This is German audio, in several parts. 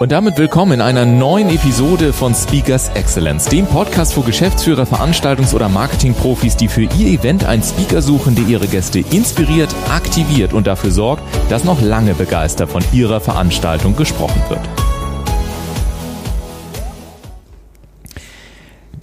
Und damit willkommen in einer neuen Episode von Speakers Excellence, dem Podcast für Geschäftsführer, Veranstaltungs- oder Marketingprofis, die für ihr Event einen Speaker suchen, der ihre Gäste inspiriert, aktiviert und dafür sorgt, dass noch lange begeistert von ihrer Veranstaltung gesprochen wird.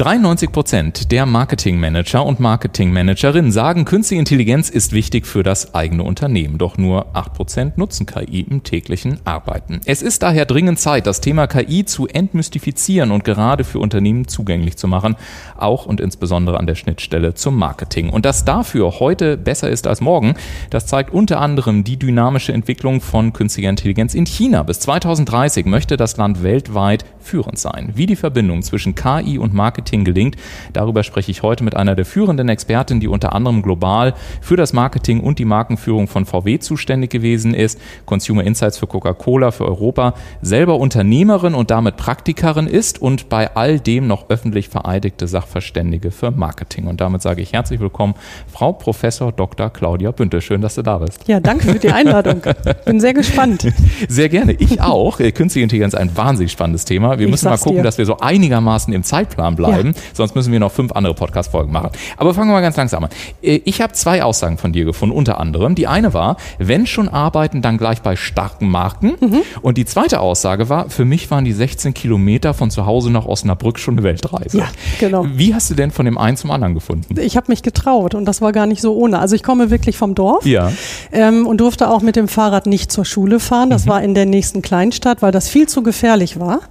93 Prozent der Marketingmanager und Marketingmanagerinnen sagen, künstliche Intelligenz ist wichtig für das eigene Unternehmen. Doch nur 8 Prozent nutzen KI im täglichen Arbeiten. Es ist daher dringend Zeit, das Thema KI zu entmystifizieren und gerade für Unternehmen zugänglich zu machen, auch und insbesondere an der Schnittstelle zum Marketing. Und dass dafür heute besser ist als morgen, das zeigt unter anderem die dynamische Entwicklung von künstlicher Intelligenz in China. Bis 2030 möchte das Land weltweit führend sein. Wie die Verbindung zwischen KI und Marketing Marketing gelingt. Darüber spreche ich heute mit einer der führenden Expertinnen, die unter anderem global für das Marketing und die Markenführung von VW zuständig gewesen ist, Consumer Insights für Coca-Cola für Europa, selber Unternehmerin und damit Praktikerin ist und bei all dem noch öffentlich vereidigte Sachverständige für Marketing. Und damit sage ich herzlich willkommen, Frau Professor Dr. Claudia Bünte. Schön, dass du da bist. Ja, danke für die Einladung. Bin sehr gespannt. Sehr gerne. Ich auch. Künstliche Intelligenz ist ein wahnsinnig spannendes Thema. Wir ich müssen mal gucken, dir. dass wir so einigermaßen im Zeitplan bleiben bleiben, sonst müssen wir noch fünf andere Podcast-Folgen machen. Aber fangen wir mal ganz langsam an. Äh, ich habe zwei Aussagen von dir gefunden, unter anderem. Die eine war, wenn schon arbeiten, dann gleich bei starken Marken. Mhm. Und die zweite Aussage war, für mich waren die 16 Kilometer von zu Hause nach Osnabrück schon eine Weltreise. Ja, genau. Wie hast du denn von dem einen zum anderen gefunden? Ich habe mich getraut und das war gar nicht so ohne. Also ich komme wirklich vom Dorf ja. ähm, und durfte auch mit dem Fahrrad nicht zur Schule fahren. Das mhm. war in der nächsten Kleinstadt, weil das viel zu gefährlich war.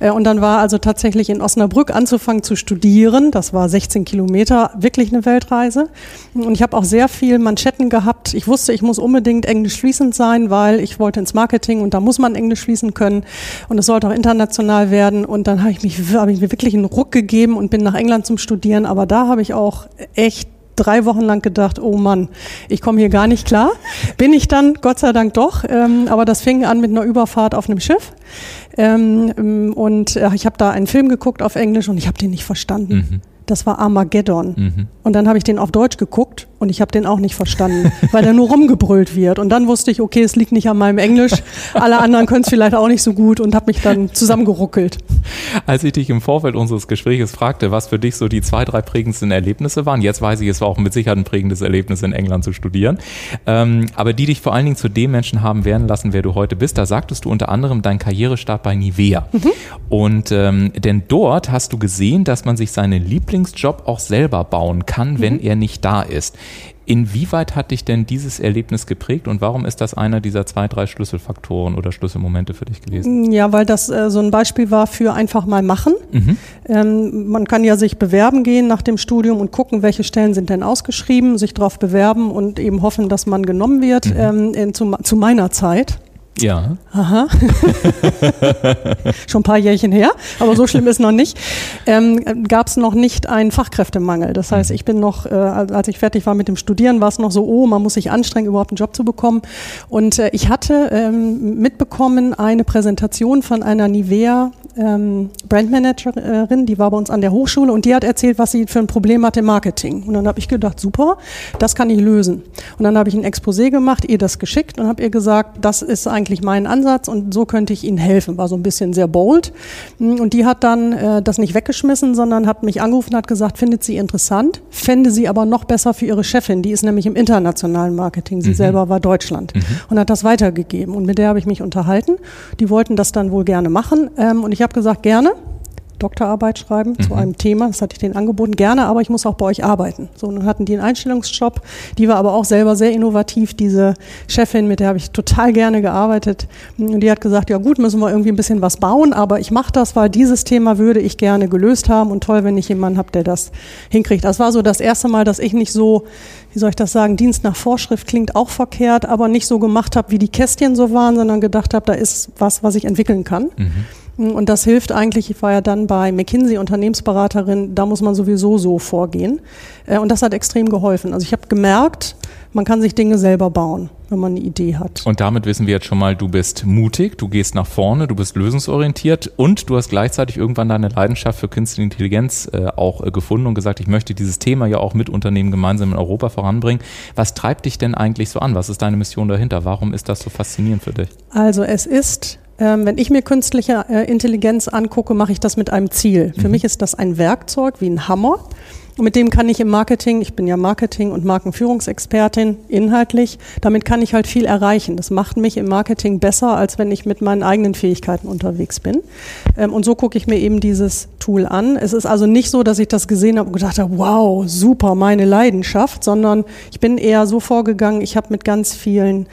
Äh, und dann war also tatsächlich in Osnabrück anzufangen zu studieren. Das war 16 Kilometer, wirklich eine Weltreise. Und ich habe auch sehr viel Manschetten gehabt. Ich wusste, ich muss unbedingt Englisch fließend sein, weil ich wollte ins Marketing und da muss man Englisch fließen können. Und es sollte auch international werden. Und dann habe ich, hab ich mir wirklich einen Ruck gegeben und bin nach England zum Studieren. Aber da habe ich auch echt drei Wochen lang gedacht, oh Mann, ich komme hier gar nicht klar. Bin ich dann, Gott sei Dank doch, ähm, aber das fing an mit einer Überfahrt auf einem Schiff. Ähm, und äh, ich habe da einen Film geguckt auf Englisch und ich habe den nicht verstanden. Mhm. Das war Armageddon. Mhm. Und dann habe ich den auf Deutsch geguckt und ich habe den auch nicht verstanden, weil der nur rumgebrüllt wird. Und dann wusste ich, okay, es liegt nicht an meinem Englisch. Alle anderen können es vielleicht auch nicht so gut und habe mich dann zusammengeruckelt. Als ich dich im Vorfeld unseres Gesprächs fragte, was für dich so die zwei, drei prägendsten Erlebnisse waren, jetzt weiß ich, es war auch mit Sicherheit ein prägendes Erlebnis in England zu studieren, ähm, aber die dich vor allen Dingen zu dem Menschen haben werden lassen, wer du heute bist, da sagtest du unter anderem deinen Karrierestart bei Nivea. Mhm. Und ähm, denn dort hast du gesehen, dass man sich seinen Lieblingsjob auch selber bauen kann, wenn mhm. er nicht da ist. Inwieweit hat dich denn dieses Erlebnis geprägt und warum ist das einer dieser zwei, drei Schlüsselfaktoren oder Schlüsselmomente für dich gewesen? Ja, weil das äh, so ein Beispiel war für einfach mal machen. Mhm. Ähm, man kann ja sich bewerben gehen nach dem Studium und gucken, welche Stellen sind denn ausgeschrieben, sich darauf bewerben und eben hoffen, dass man genommen wird. Mhm. Ähm, in, zu, zu meiner Zeit ja. Aha. Schon ein paar Jährchen her, aber so schlimm ist noch nicht. Ähm, Gab es noch nicht einen Fachkräftemangel. Das heißt, mhm. ich bin noch, äh, als ich fertig war mit dem Studieren, war es noch so, oh, man muss sich anstrengen, überhaupt einen Job zu bekommen. Und äh, ich hatte ähm, mitbekommen eine Präsentation von einer Nivea ähm, Brandmanagerin, die war bei uns an der Hochschule und die hat erzählt, was sie für ein Problem hatte im Marketing. Und dann habe ich gedacht, super, das kann ich lösen. Und dann habe ich ein Exposé gemacht, ihr das geschickt und habe ihr gesagt, das ist eigentlich mein Ansatz und so könnte ich Ihnen helfen. War so ein bisschen sehr bold. Und die hat dann äh, das nicht weggeschmissen, sondern hat mich angerufen und hat gesagt, findet sie interessant, fände sie aber noch besser für ihre Chefin. Die ist nämlich im internationalen Marketing. Sie mhm. selber war Deutschland mhm. und hat das weitergegeben. Und mit der habe ich mich unterhalten. Die wollten das dann wohl gerne machen. Ähm, und ich habe gesagt, gerne. Doktorarbeit schreiben mhm. zu einem Thema. Das hatte ich denen angeboten. Gerne, aber ich muss auch bei euch arbeiten. So, und dann hatten die einen Einstellungsjob. Die war aber auch selber sehr innovativ. Diese Chefin, mit der habe ich total gerne gearbeitet. Und die hat gesagt, ja gut, müssen wir irgendwie ein bisschen was bauen, aber ich mache das, weil dieses Thema würde ich gerne gelöst haben. Und toll, wenn ich jemanden habe, der das hinkriegt. Das war so das erste Mal, dass ich nicht so, wie soll ich das sagen, Dienst nach Vorschrift klingt auch verkehrt, aber nicht so gemacht habe, wie die Kästchen so waren, sondern gedacht habe, da ist was, was ich entwickeln kann. Mhm. Und das hilft eigentlich, ich war ja dann bei McKinsey Unternehmensberaterin, da muss man sowieso so vorgehen. Äh, und das hat extrem geholfen. Also ich habe gemerkt, man kann sich Dinge selber bauen, wenn man eine Idee hat. Und damit wissen wir jetzt schon mal, du bist mutig, du gehst nach vorne, du bist lösungsorientiert und du hast gleichzeitig irgendwann deine Leidenschaft für künstliche Intelligenz äh, auch äh, gefunden und gesagt, ich möchte dieses Thema ja auch mit Unternehmen gemeinsam in Europa voranbringen. Was treibt dich denn eigentlich so an? Was ist deine Mission dahinter? Warum ist das so faszinierend für dich? Also es ist ähm, wenn ich mir künstliche äh, Intelligenz angucke, mache ich das mit einem Ziel. Für mhm. mich ist das ein Werkzeug wie ein Hammer. Und mit dem kann ich im Marketing, ich bin ja Marketing- und Markenführungsexpertin inhaltlich, damit kann ich halt viel erreichen. Das macht mich im Marketing besser, als wenn ich mit meinen eigenen Fähigkeiten unterwegs bin. Ähm, und so gucke ich mir eben dieses Tool an. Es ist also nicht so, dass ich das gesehen habe und gedacht habe, wow, super, meine Leidenschaft, sondern ich bin eher so vorgegangen, ich habe mit ganz vielen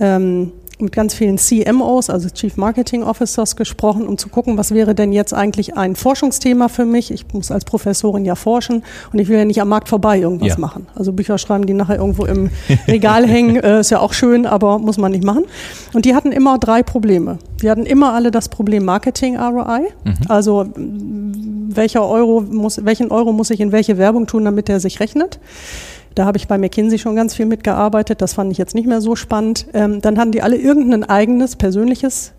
ähm, mit ganz vielen CMOs, also Chief Marketing Officers, gesprochen, um zu gucken, was wäre denn jetzt eigentlich ein Forschungsthema für mich. Ich muss als Professorin ja forschen und ich will ja nicht am Markt vorbei irgendwas ja. machen. Also Bücher schreiben, die nachher irgendwo im Regal hängen, äh, ist ja auch schön, aber muss man nicht machen. Und die hatten immer drei Probleme. Die hatten immer alle das Problem Marketing ROI, mhm. also welcher Euro muss, welchen Euro muss ich in welche Werbung tun, damit der sich rechnet. Da habe ich bei McKinsey schon ganz viel mitgearbeitet. Das fand ich jetzt nicht mehr so spannend. Ähm, dann hatten die alle irgendein eigenes persönliches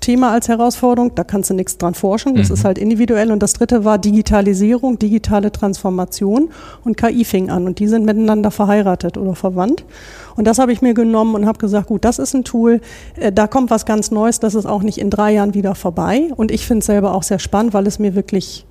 Thema als Herausforderung. Da kannst du nichts dran forschen. Das mhm. ist halt individuell. Und das dritte war Digitalisierung, digitale Transformation. Und KI fing an. Und die sind miteinander verheiratet oder verwandt. Und das habe ich mir genommen und habe gesagt, gut, das ist ein Tool. Äh, da kommt was ganz Neues. Das ist auch nicht in drei Jahren wieder vorbei. Und ich finde es selber auch sehr spannend, weil es mir wirklich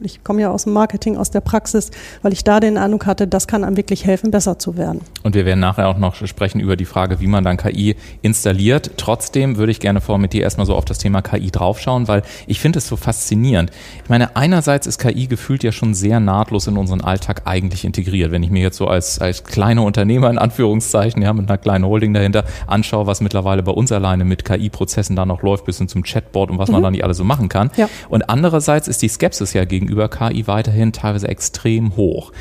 ich komme ja aus dem Marketing, aus der Praxis, weil ich da den Eindruck hatte, das kann einem wirklich helfen, besser zu werden. Und wir werden nachher auch noch sprechen über die Frage, wie man dann KI installiert. Trotzdem würde ich gerne vor mit dir erstmal so auf das Thema KI draufschauen, weil ich finde es so faszinierend. Ich meine, einerseits ist KI gefühlt ja schon sehr nahtlos in unseren Alltag eigentlich integriert. Wenn ich mir jetzt so als, als kleiner Unternehmer in Anführungszeichen, ja, mit einer kleinen Holding dahinter anschaue, was mittlerweile bei uns alleine mit KI-Prozessen da noch läuft, bis hin zum Chatbot und was mhm. man da nicht alles so machen kann. Ja. Und andererseits ist die Skepsis ja gegenüber gegenüber KI weiterhin teilweise extrem hoch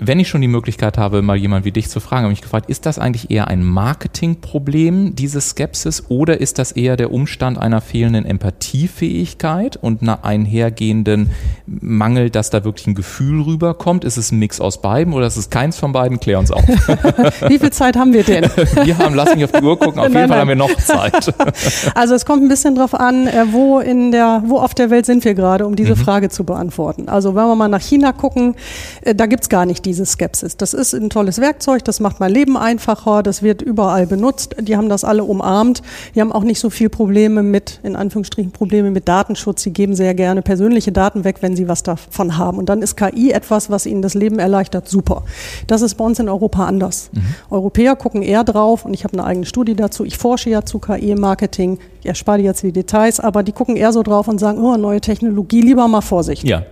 wenn ich schon die Möglichkeit habe, mal jemand wie dich zu fragen, habe ich mich gefragt, ist das eigentlich eher ein Marketingproblem, diese Skepsis, oder ist das eher der Umstand einer fehlenden Empathiefähigkeit und einer einhergehenden Mangel, dass da wirklich ein Gefühl rüberkommt? Ist es ein Mix aus beiden oder ist es keins von beiden? Klär uns auf. wie viel Zeit haben wir denn? wir haben, lass mich auf die Uhr gucken, auf jeden nein, Fall nein. haben wir noch Zeit. also es kommt ein bisschen drauf an, äh, wo in der, wo auf der Welt sind wir gerade, um diese mhm. Frage zu beantworten. Also wenn wir mal nach China gucken, äh, da gibt es gar nicht die diese Skepsis. Das ist ein tolles Werkzeug, das macht mein Leben einfacher, das wird überall benutzt. Die haben das alle umarmt. Die haben auch nicht so viel Probleme mit, in Anführungsstrichen, Probleme mit Datenschutz. Sie geben sehr gerne persönliche Daten weg, wenn sie was davon haben. Und dann ist KI etwas, was ihnen das Leben erleichtert. Super. Das ist bei uns in Europa anders. Mhm. Europäer gucken eher drauf und ich habe eine eigene Studie dazu. Ich forsche ja zu KI im Marketing ich erspare dir jetzt die Details, aber die gucken eher so drauf und sagen, oh, neue Technologie, lieber mal Vorsicht. Ja.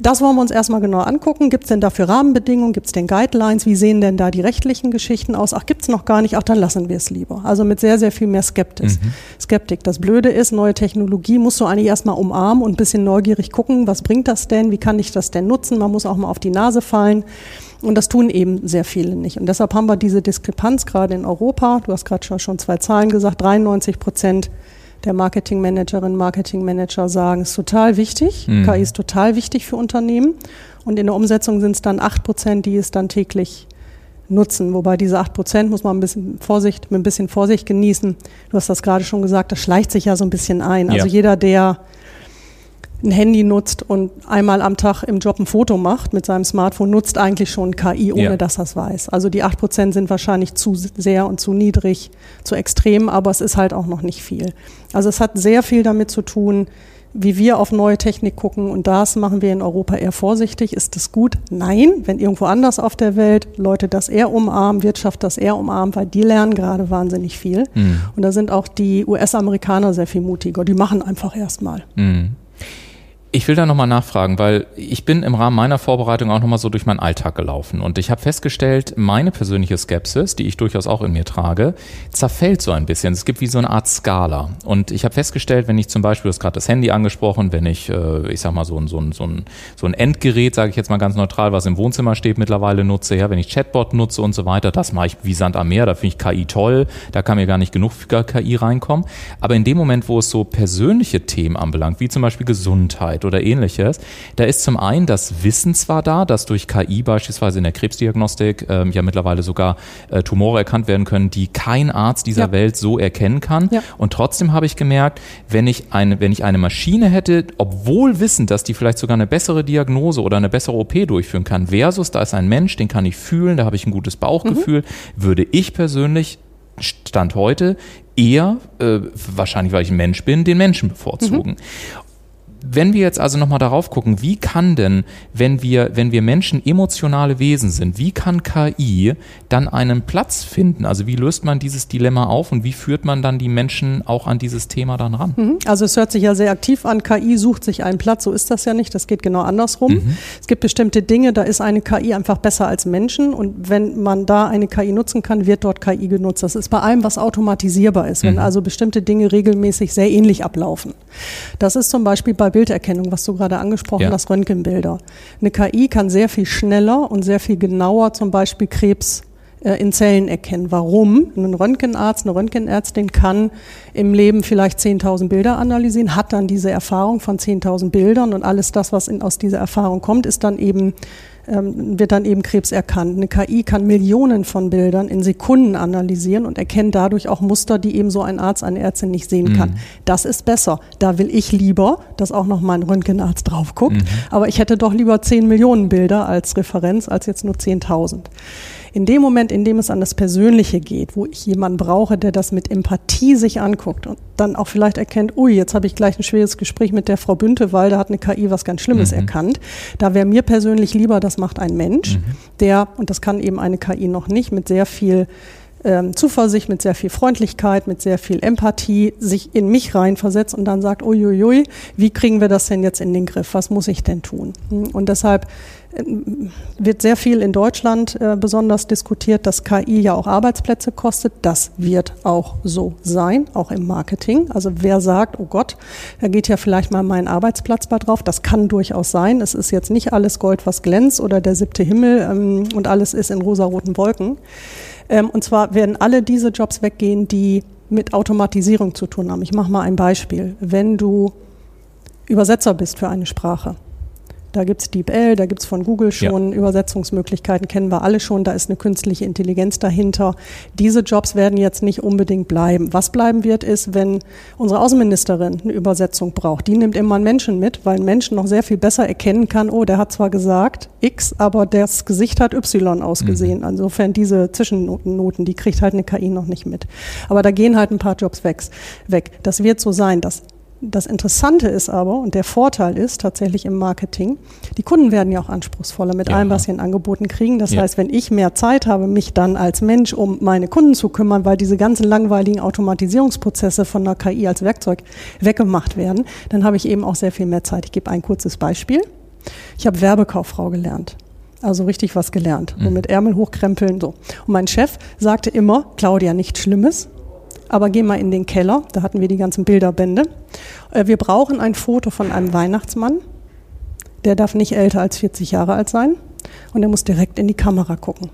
Das wollen wir uns erstmal genau angucken. Gibt es denn dafür Rahmenbedingungen? Gibt es denn Guidelines? Wie sehen denn da die rechtlichen Geschichten aus? Ach, gibt es noch gar nicht? Ach, dann lassen wir es lieber. Also mit sehr, sehr viel mehr Skeptis. Mhm. Skeptik. Das Blöde ist, neue Technologie musst du eigentlich erstmal umarmen und ein bisschen neugierig gucken, was bringt das denn? Wie kann ich das denn nutzen? Man muss auch mal auf die Nase fallen. Und das tun eben sehr viele nicht. Und deshalb haben wir diese Diskrepanz gerade in Europa. Du hast gerade schon zwei Zahlen gesagt. 93 Prozent der Marketingmanagerinnen, Marketingmanager sagen, es ist total wichtig. Mhm. KI ist total wichtig für Unternehmen. Und in der Umsetzung sind es dann 8 Prozent, die es dann täglich nutzen. Wobei diese 8 Prozent muss man ein bisschen Vorsicht, mit ein bisschen Vorsicht genießen. Du hast das gerade schon gesagt, das schleicht sich ja so ein bisschen ein. Also ja. jeder, der ein Handy nutzt und einmal am Tag im Job ein Foto macht mit seinem Smartphone, nutzt eigentlich schon KI, ohne ja. dass er es weiß. Also die 8% sind wahrscheinlich zu sehr und zu niedrig, zu extrem, aber es ist halt auch noch nicht viel. Also es hat sehr viel damit zu tun, wie wir auf neue Technik gucken und das machen wir in Europa eher vorsichtig. Ist das gut? Nein. Wenn irgendwo anders auf der Welt Leute das eher umarmen, Wirtschaft das eher umarmen, weil die lernen gerade wahnsinnig viel. Mhm. Und da sind auch die US-Amerikaner sehr viel mutiger. Die machen einfach erstmal. Mhm. Ich will da nochmal nachfragen, weil ich bin im Rahmen meiner Vorbereitung auch nochmal so durch meinen Alltag gelaufen und ich habe festgestellt, meine persönliche Skepsis, die ich durchaus auch in mir trage, zerfällt so ein bisschen. Es gibt wie so eine Art Skala. Und ich habe festgestellt, wenn ich zum Beispiel, du hast gerade das Handy angesprochen, wenn ich, äh, ich sag mal, so ein, so ein, so ein, so ein Endgerät, sage ich jetzt mal ganz neutral, was im Wohnzimmer steht, mittlerweile nutze, ja, wenn ich Chatbot nutze und so weiter, das mache ich wie Sand am Meer, da finde ich KI toll, da kann mir gar nicht genug KI reinkommen. Aber in dem Moment, wo es so persönliche Themen anbelangt, wie zum Beispiel Gesundheit oder ähnliches, da ist zum einen das Wissen zwar da, dass durch KI beispielsweise in der Krebsdiagnostik ähm, ja mittlerweile sogar äh, Tumore erkannt werden können, die kein Arzt dieser ja. Welt so erkennen kann. Ja. Und trotzdem habe ich gemerkt, wenn ich eine, wenn ich eine Maschine hätte, obwohl wissend, dass die vielleicht sogar eine bessere Diagnose oder eine bessere OP durchführen kann, versus da ist ein Mensch, den kann ich fühlen, da habe ich ein gutes Bauchgefühl, mhm. würde ich persönlich Stand heute eher, äh, wahrscheinlich weil ich ein Mensch bin, den Menschen bevorzugen. Mhm. Wenn wir jetzt also nochmal darauf gucken, wie kann denn, wenn wir, wenn wir Menschen emotionale Wesen sind, wie kann KI dann einen Platz finden? Also wie löst man dieses Dilemma auf und wie führt man dann die Menschen auch an dieses Thema dann ran? Mhm. Also es hört sich ja sehr aktiv an, KI sucht sich einen Platz, so ist das ja nicht, das geht genau andersrum. Mhm. Es gibt bestimmte Dinge, da ist eine KI einfach besser als Menschen und wenn man da eine KI nutzen kann, wird dort KI genutzt. Das ist bei allem, was automatisierbar ist, wenn mhm. also bestimmte Dinge regelmäßig sehr ähnlich ablaufen. Das ist zum Beispiel bei Bilderkennung, was du gerade angesprochen ja. hast, Röntgenbilder. Eine KI kann sehr viel schneller und sehr viel genauer zum Beispiel Krebs äh, in Zellen erkennen. Warum? Ein Röntgenarzt, eine Röntgenärztin kann im Leben vielleicht 10.000 Bilder analysieren, hat dann diese Erfahrung von 10.000 Bildern und alles das, was in, aus dieser Erfahrung kommt, ist dann eben ähm, wird dann eben Krebs erkannt. Eine KI kann Millionen von Bildern in Sekunden analysieren und erkennt dadurch auch Muster, die eben so ein Arzt, eine Ärztin nicht sehen mhm. kann. Das ist besser. Da will ich lieber, dass auch noch mal ein Röntgenarzt drauf guckt. Mhm. Aber ich hätte doch lieber 10 Millionen Bilder als Referenz als jetzt nur 10.000. In dem Moment, in dem es an das Persönliche geht, wo ich jemanden brauche, der das mit Empathie sich anguckt und dann auch vielleicht erkennt, ui, jetzt habe ich gleich ein schweres Gespräch mit der Frau Bünte, weil da hat eine KI was ganz Schlimmes mhm. erkannt. Da wäre mir persönlich lieber, das macht ein Mensch, mhm. der, und das kann eben eine KI noch nicht, mit sehr viel ähm, Zuversicht, mit sehr viel Freundlichkeit, mit sehr viel Empathie sich in mich reinversetzt und dann sagt, uiuiui, wie kriegen wir das denn jetzt in den Griff? Was muss ich denn tun? Und deshalb wird sehr viel in Deutschland äh, besonders diskutiert, dass KI ja auch Arbeitsplätze kostet. Das wird auch so sein, auch im Marketing. Also wer sagt, oh Gott, da geht ja vielleicht mal mein Arbeitsplatz bei drauf, das kann durchaus sein. Es ist jetzt nicht alles Gold, was glänzt oder der siebte Himmel ähm, und alles ist in rosaroten Wolken. Ähm, und zwar werden alle diese Jobs weggehen, die mit Automatisierung zu tun haben. Ich mache mal ein Beispiel. Wenn du Übersetzer bist für eine Sprache, da gibt es DeepL, da gibt es von Google schon ja. Übersetzungsmöglichkeiten, kennen wir alle schon, da ist eine künstliche Intelligenz dahinter. Diese Jobs werden jetzt nicht unbedingt bleiben. Was bleiben wird, ist, wenn unsere Außenministerin eine Übersetzung braucht. Die nimmt immer einen Menschen mit, weil ein Mensch noch sehr viel besser erkennen kann, oh, der hat zwar gesagt X, aber das Gesicht hat Y ausgesehen. Mhm. Insofern diese Zwischennoten, die kriegt halt eine KI noch nicht mit. Aber da gehen halt ein paar Jobs weg. Das wird so sein, dass das Interessante ist aber, und der Vorteil ist tatsächlich im Marketing, die Kunden werden ja auch anspruchsvoller mit ja. allem, was sie in Angeboten kriegen. Das ja. heißt, wenn ich mehr Zeit habe, mich dann als Mensch um meine Kunden zu kümmern, weil diese ganzen langweiligen Automatisierungsprozesse von der KI als Werkzeug weggemacht werden, dann habe ich eben auch sehr viel mehr Zeit. Ich gebe ein kurzes Beispiel. Ich habe Werbekauffrau gelernt. Also richtig was gelernt. Mhm. So mit Ärmel hochkrempeln, so. Und mein Chef sagte immer, Claudia, nichts Schlimmes aber geh mal in den Keller, da hatten wir die ganzen Bilderbände. Äh, wir brauchen ein Foto von einem Weihnachtsmann. Der darf nicht älter als 40 Jahre alt sein und der muss direkt in die Kamera gucken.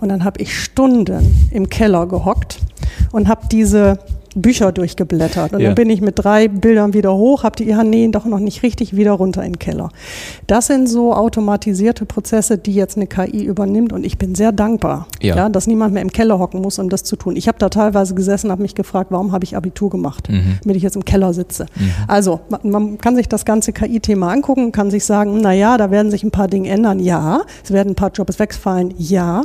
Und dann habe ich Stunden im Keller gehockt und habe diese Bücher durchgeblättert. Und ja. dann bin ich mit drei Bildern wieder hoch, habe die, ja, nee, doch noch nicht richtig, wieder runter in den Keller. Das sind so automatisierte Prozesse, die jetzt eine KI übernimmt und ich bin sehr dankbar, ja. ja dass niemand mehr im Keller hocken muss, um das zu tun. Ich habe da teilweise gesessen, habe mich gefragt, warum habe ich Abitur gemacht, mhm. damit ich jetzt im Keller sitze. Mhm. Also man, man, kann sich das ganze KI-Thema angucken, kann sich sagen, na ja, da werden sich ein paar Dinge ändern, ja, es werden ein paar Jobs wegfallen, ja.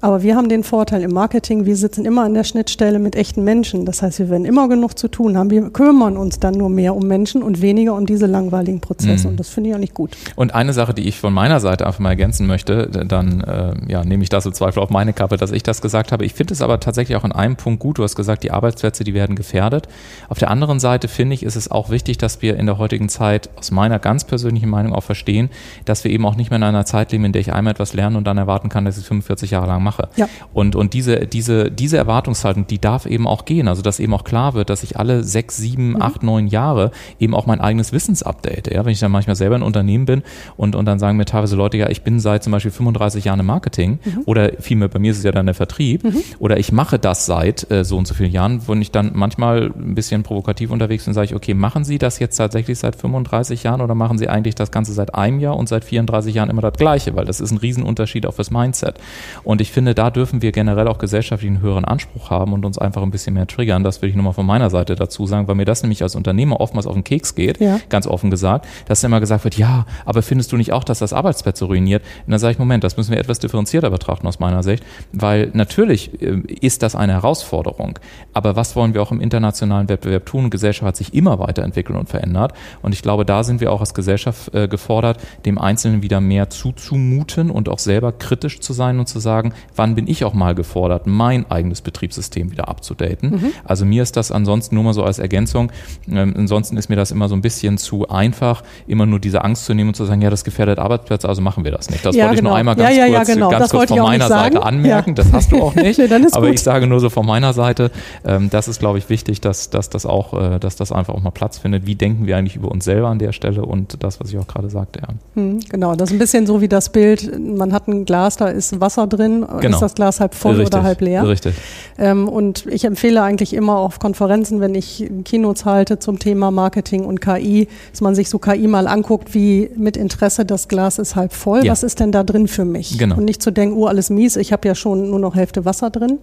Aber wir haben den Vorteil im Marketing, wir sitzen immer an der Schnittstelle mit echten Menschen. Das heißt, wir werden immer genug zu tun haben. Wir kümmern uns dann nur mehr um Menschen und weniger um diese langweiligen Prozesse. Mhm. Und das finde ich auch nicht gut. Und eine Sache, die ich von meiner Seite einfach mal ergänzen möchte, dann äh, ja, nehme ich das im Zweifel auf meine Kappe, dass ich das gesagt habe. Ich finde es aber tatsächlich auch in einem Punkt gut. Du hast gesagt, die Arbeitsplätze, die werden gefährdet. Auf der anderen Seite finde ich, ist es auch wichtig, dass wir in der heutigen Zeit aus meiner ganz persönlichen Meinung auch verstehen, dass wir eben auch nicht mehr in einer Zeit leben, in der ich einmal etwas lerne und dann erwarten kann, dass ich es 45 Jahre lang mache mache. Ja. Und, und diese, diese, diese Erwartungshaltung, die darf eben auch gehen. Also, dass eben auch klar wird, dass ich alle sechs, sieben, mhm. acht, neun Jahre eben auch mein eigenes Wissens update. Ja, wenn ich dann manchmal selber ein Unternehmen bin und, und dann sagen mir teilweise Leute, ja, ich bin seit zum Beispiel 35 Jahren im Marketing mhm. oder vielmehr bei mir ist es ja dann der Vertrieb mhm. oder ich mache das seit äh, so und so vielen Jahren, wo ich dann manchmal ein bisschen provokativ unterwegs bin, sage ich, okay, machen Sie das jetzt tatsächlich seit 35 Jahren oder machen Sie eigentlich das Ganze seit einem Jahr und seit 34 Jahren immer das Gleiche, weil das ist ein Riesenunterschied auf das Mindset. Und ich finde, da dürfen wir generell auch gesellschaftlich einen höheren Anspruch haben und uns einfach ein bisschen mehr triggern. Das will ich nochmal von meiner Seite dazu sagen, weil mir das nämlich als Unternehmer oftmals auf den Keks geht, ja. ganz offen gesagt, dass immer gesagt wird, ja, aber findest du nicht auch, dass das Arbeitsplätze ruiniert? Und dann sage ich, Moment, das müssen wir etwas differenzierter betrachten aus meiner Sicht, weil natürlich äh, ist das eine Herausforderung. Aber was wollen wir auch im internationalen Wettbewerb tun? Die Gesellschaft hat sich immer weiterentwickelt und verändert. Und ich glaube, da sind wir auch als Gesellschaft äh, gefordert, dem Einzelnen wieder mehr zuzumuten und auch selber kritisch zu sein und zu sagen, wann bin ich auch mal gefordert, mein eigenes Betriebssystem wieder abzudaten. Mhm. Also mir ist das ansonsten nur mal so als Ergänzung. Ähm, ansonsten ist mir das immer so ein bisschen zu einfach, immer nur diese Angst zu nehmen und zu sagen, ja, das gefährdet Arbeitsplätze, also machen wir das nicht. Das ja, wollte genau. ich nur einmal ganz ja, ja, kurz, genau. ganz kurz von meiner Seite anmerken. Das hast du auch nicht. nee, aber gut. ich sage nur so von meiner Seite, ähm, das ist, glaube ich, wichtig, dass, dass das auch, äh, dass das einfach auch mal Platz findet. Wie denken wir eigentlich über uns selber an der Stelle und das, was ich auch gerade sagte. Ja. Hm, genau, das ist ein bisschen so wie das Bild, man hat ein Glas, da ist Wasser drin, genau. Ist das Glas halb voll Richtig. oder halb leer. Richtig. Ähm, und ich empfehle eigentlich immer auf Konferenzen, wenn ich Keynotes halte zum Thema Marketing und KI, dass man sich so KI mal anguckt, wie mit Interesse das Glas ist halb voll. Ja. Was ist denn da drin für mich? Genau. Und nicht zu denken, oh, alles mies, ich habe ja schon nur noch Hälfte Wasser drin.